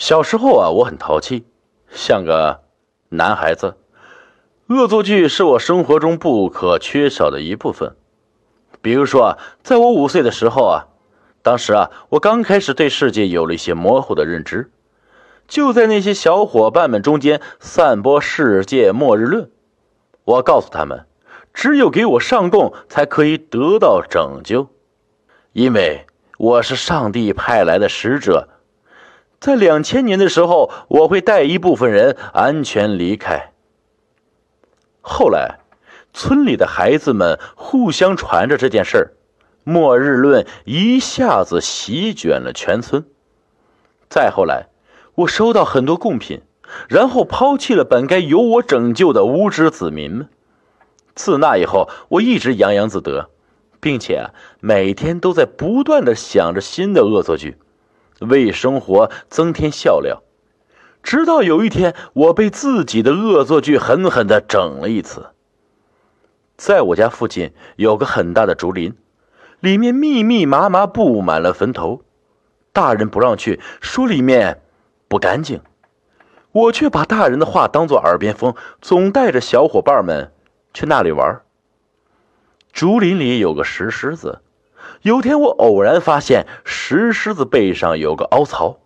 小时候啊，我很淘气，像个男孩子。恶作剧是我生活中不可缺少的一部分。比如说啊，在我五岁的时候啊，当时啊，我刚开始对世界有了一些模糊的认知，就在那些小伙伴们中间散播世界末日论。我告诉他们，只有给我上供才可以得到拯救，因为我是上帝派来的使者。在两千年的时候，我会带一部分人安全离开。后来，村里的孩子们互相传着这件事儿，末日论一下子席卷了全村。再后来，我收到很多贡品，然后抛弃了本该由我拯救的无知子民们。自那以后，我一直洋洋自得，并且每天都在不断的想着新的恶作剧。为生活增添笑料，直到有一天，我被自己的恶作剧狠狠的整了一次。在我家附近有个很大的竹林，里面密密麻麻布满了坟头，大人不让去，说里面不干净。我却把大人的话当作耳边风，总带着小伙伴们去那里玩。竹林里有个石狮子。有天，我偶然发现石狮子背上有个凹槽，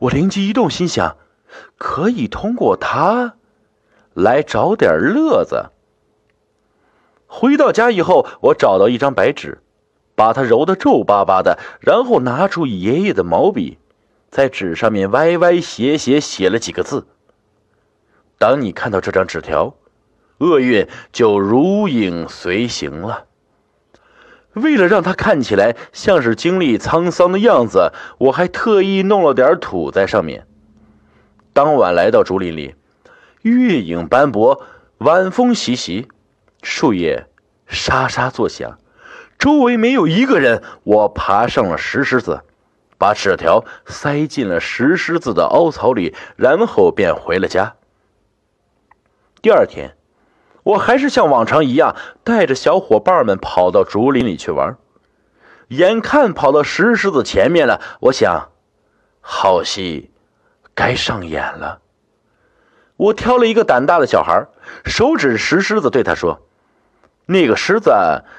我灵机一动，心想可以通过它来找点乐子。回到家以后，我找到一张白纸，把它揉得皱巴巴的，然后拿出爷爷的毛笔，在纸上面歪歪斜斜写了几个字。当你看到这张纸条，厄运就如影随形了。为了让他看起来像是经历沧桑的样子，我还特意弄了点土在上面。当晚来到竹林里，月影斑驳，晚风习习，树叶沙沙作响，周围没有一个人。我爬上了石狮子，把纸条塞进了石狮子的凹槽里，然后便回了家。第二天。我还是像往常一样，带着小伙伴们跑到竹林里去玩。眼看跑到石狮子前面了，我想，好戏该上演了。我挑了一个胆大的小孩，手指石狮子，对他说：“那个狮子，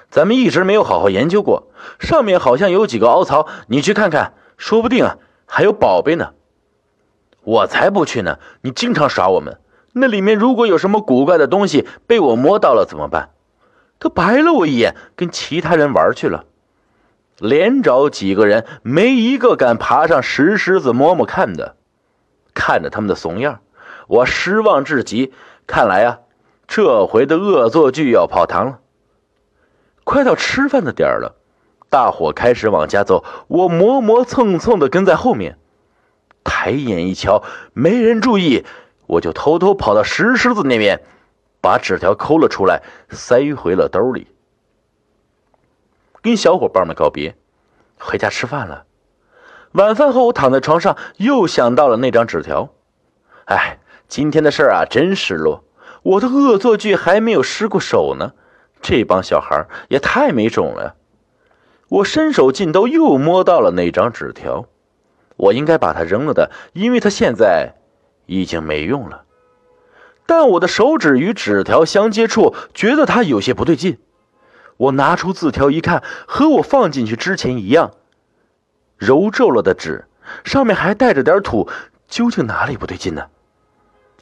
咱们一直没有好好研究过，上面好像有几个凹槽，你去看看，说不定啊还有宝贝呢。”我才不去呢！你经常耍我们。那里面如果有什么古怪的东西被我摸到了怎么办？他白了我一眼，跟其他人玩去了。连找几个人，没一个敢爬上石狮子摸摸看的。看着他们的怂样，我失望至极。看来啊，这回的恶作剧要泡汤了。快到吃饭的点儿了，大伙开始往家走，我磨磨蹭蹭的跟在后面。抬眼一瞧，没人注意。我就偷偷跑到石狮子那边，把纸条抠了出来，塞回了兜里。跟小伙伴们告别，回家吃饭了。晚饭后，我躺在床上，又想到了那张纸条。哎，今天的事儿啊，真失落。我的恶作剧还没有失过手呢，这帮小孩也太没种了。我伸手进兜，又摸到了那张纸条。我应该把它扔了的，因为它现在。已经没用了，但我的手指与纸条相接触，觉得它有些不对劲。我拿出字条一看，和我放进去之前一样，揉皱了的纸，上面还带着点土，究竟哪里不对劲呢？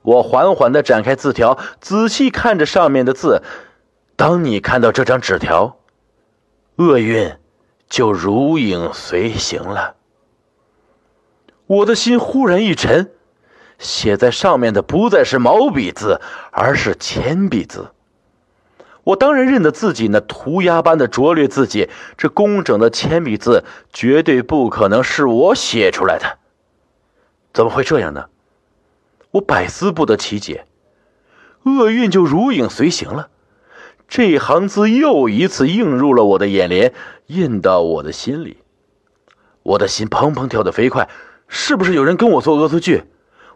我缓缓地展开字条，仔细看着上面的字。当你看到这张纸条，厄运就如影随形了。我的心忽然一沉。写在上面的不再是毛笔字，而是铅笔字。我当然认得自己那涂鸦般的拙劣字迹，这工整的铅笔字绝对不可能是我写出来的。怎么会这样呢？我百思不得其解。厄运就如影随形了。这行字又一次映入了我的眼帘，印到我的心里。我的心砰砰跳得飞快。是不是有人跟我做恶作剧？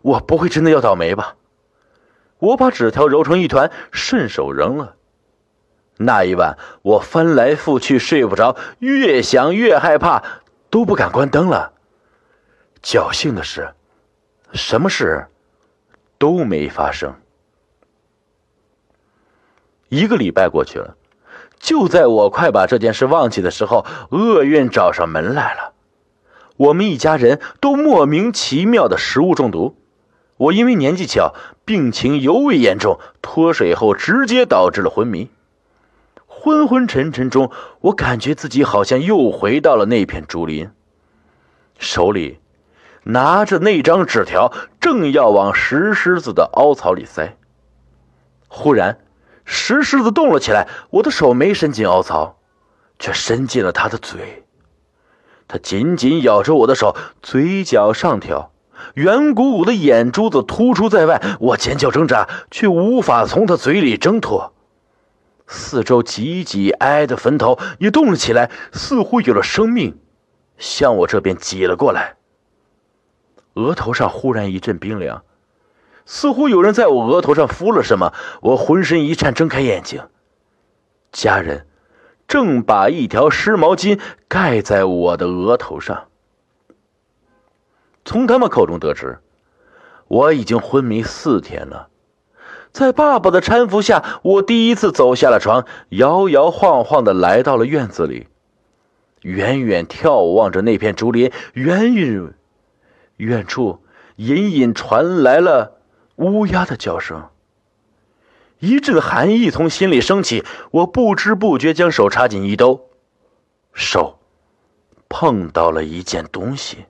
我不会真的要倒霉吧？我把纸条揉成一团，顺手扔了。那一晚，我翻来覆去睡不着，越想越害怕，都不敢关灯了。侥幸的是，什么事都没发生。一个礼拜过去了，就在我快把这件事忘记的时候，厄运找上门来了。我们一家人都莫名其妙的食物中毒。我因为年纪小，病情尤为严重，脱水后直接导致了昏迷。昏昏沉沉中，我感觉自己好像又回到了那片竹林，手里拿着那张纸条，正要往石狮子的凹槽里塞。忽然，石狮子动了起来，我的手没伸进凹槽，却伸进了他的嘴。他紧紧咬着我的手，嘴角上挑。圆鼓鼓的眼珠子突出在外，我尖叫挣扎，却无法从他嘴里挣脱。四周挤挤挨挨的坟头也动了起来，似乎有了生命，向我这边挤了过来。额头上忽然一阵冰凉，似乎有人在我额头上敷了什么。我浑身一颤，睁开眼睛，家人正把一条湿毛巾盖在我的额头上。从他们口中得知，我已经昏迷四天了。在爸爸的搀扶下，我第一次走下了床，摇摇晃晃的来到了院子里。远远眺望着那片竹林，远远远处隐隐传来了乌鸦的叫声。一阵寒意从心里升起，我不知不觉将手插进衣兜，手碰到了一件东西。